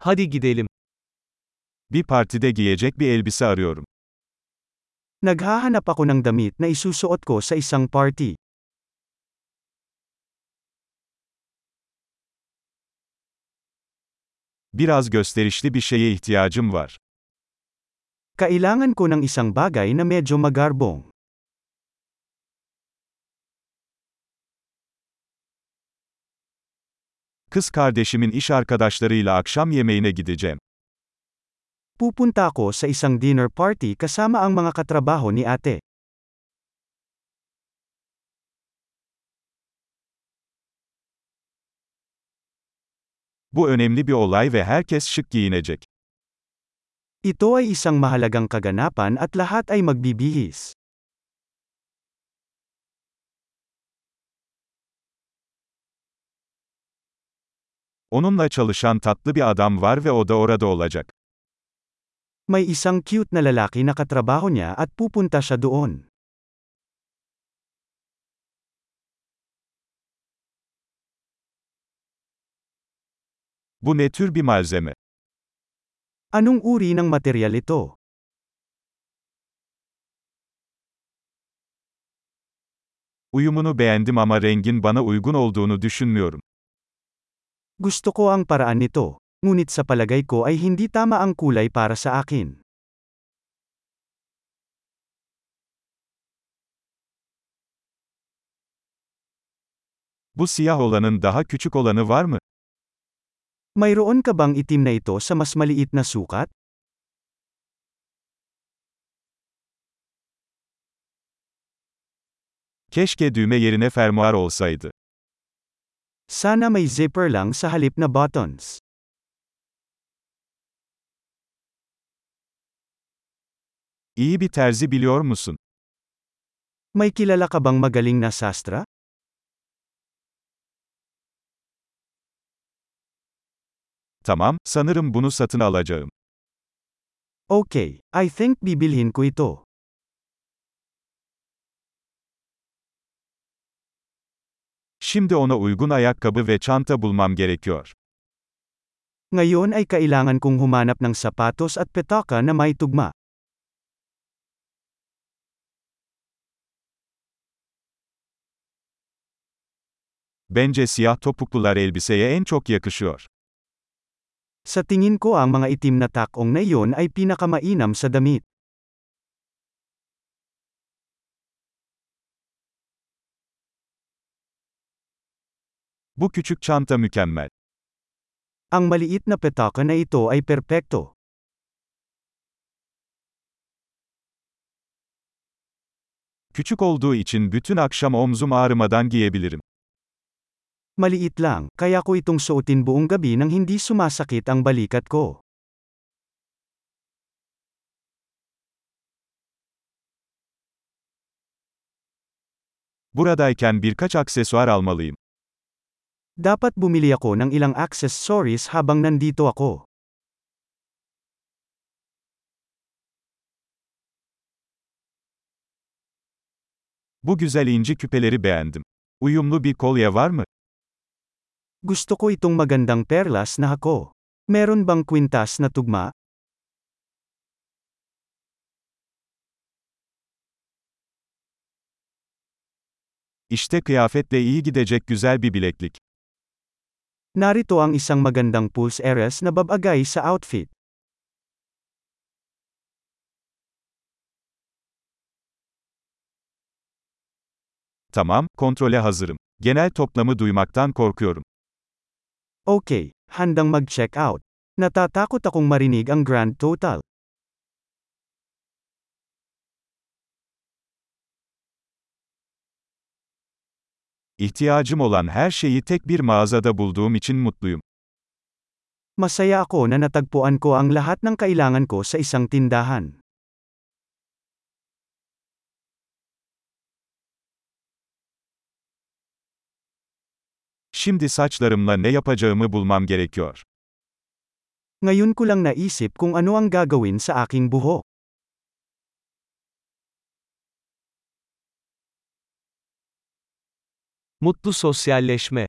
Hadi gidelim. Bir partide giyecek bir elbise arıyorum. Naghahanap ako ng damit na isusuot ko sa isang party. Biraz gösterişli bir şeye ihtiyacım var. Kailangan ko ng isang bagay na medyo magarbong. Kız kardeşimin iş arkadaşlarıyla akşam yemeğine gideceğim. Pupunta ako sa isang dinner party kasama ang mga katrabaho ni ate. Bu önemli bir olay ve herkes şık giyinecek. Ito ay isang mahalagang kaganapan at lahat ay magbibihis. Onunla çalışan tatlı bir adam var ve o da orada olacak. May isang cute na lalaki na katrabaho niya at pupunta siya doon. Bu ne tür bir malzeme? Anong uri ng material ito? Uyumunu beğendim ama rengin bana uygun olduğunu düşünmüyorum. Gusto ko ang paraan nito. Ngunit sa palagay ko ay hindi tama ang kulay para sa akin. Bu siyah olanın daha küçük olanı var mı? Mayroon ka bang itim na ito sa mas maliit na sukat? Keşke düğme yerine fermuar olsaydı. Sana may zipper lang sa halip na buttons. İyi bir terzi biliyor musun? May kilala ka bang magaling na sastra? Tamam, sanırım bunu satın alacağım. Okay, I think bibilhin ko ito. Şimdi ona uygun ayakkabı ve çanta bulmam gerekiyor. Ngayon ay kailangan kong humanap ng sapatos at petaka na may tugma. Bence siyah topuklular elbiseye en çok yakışıyor. Sa tingin ko ang mga itim na takong na iyon ay pinakamainam sa damit. Bu küçük çanta mükemmel. Ang maliit na petaka na ito ay perpekto. Küçük olduğu için bütün akşam omzum ağrımadan giyebilirim. Maliit lang, kaya ko itong suotin buong gabi nang hindi sumasakit ang balikat ko. Buradayken birkaç aksesuar almalıyım. Dapat bumili ako ng ilang accessories habang nandito ako. Bu güzel inci küpeleri beğendim. Uyumlu bir kolye var mı? Gusto ko itong magandang perlas na hako. Meron bang kwintas na tugma? İşte kıyafetle iyi gidecek güzel bir bileklik. Narito ang isang magandang pulse eres na babagay sa outfit. Tamam, kontrole hazırım. Genel toplamı duymaktan korkuyorum. Okay, handang mag-check out. Natatakot akong marinig ang grand total. İhtiyacım olan her şeyi tek bir mağazada bulduğum için mutluyum. Masaya ako na natagpuan ko ang lahat ng kailangan ko sa isang tindahan. Şimdi saçlarımla ne yapacağımı bulmam gerekiyor. Ngayon ko lang naisip kung ano ang gagawin sa aking buhok. Mutlu sosyalleşme.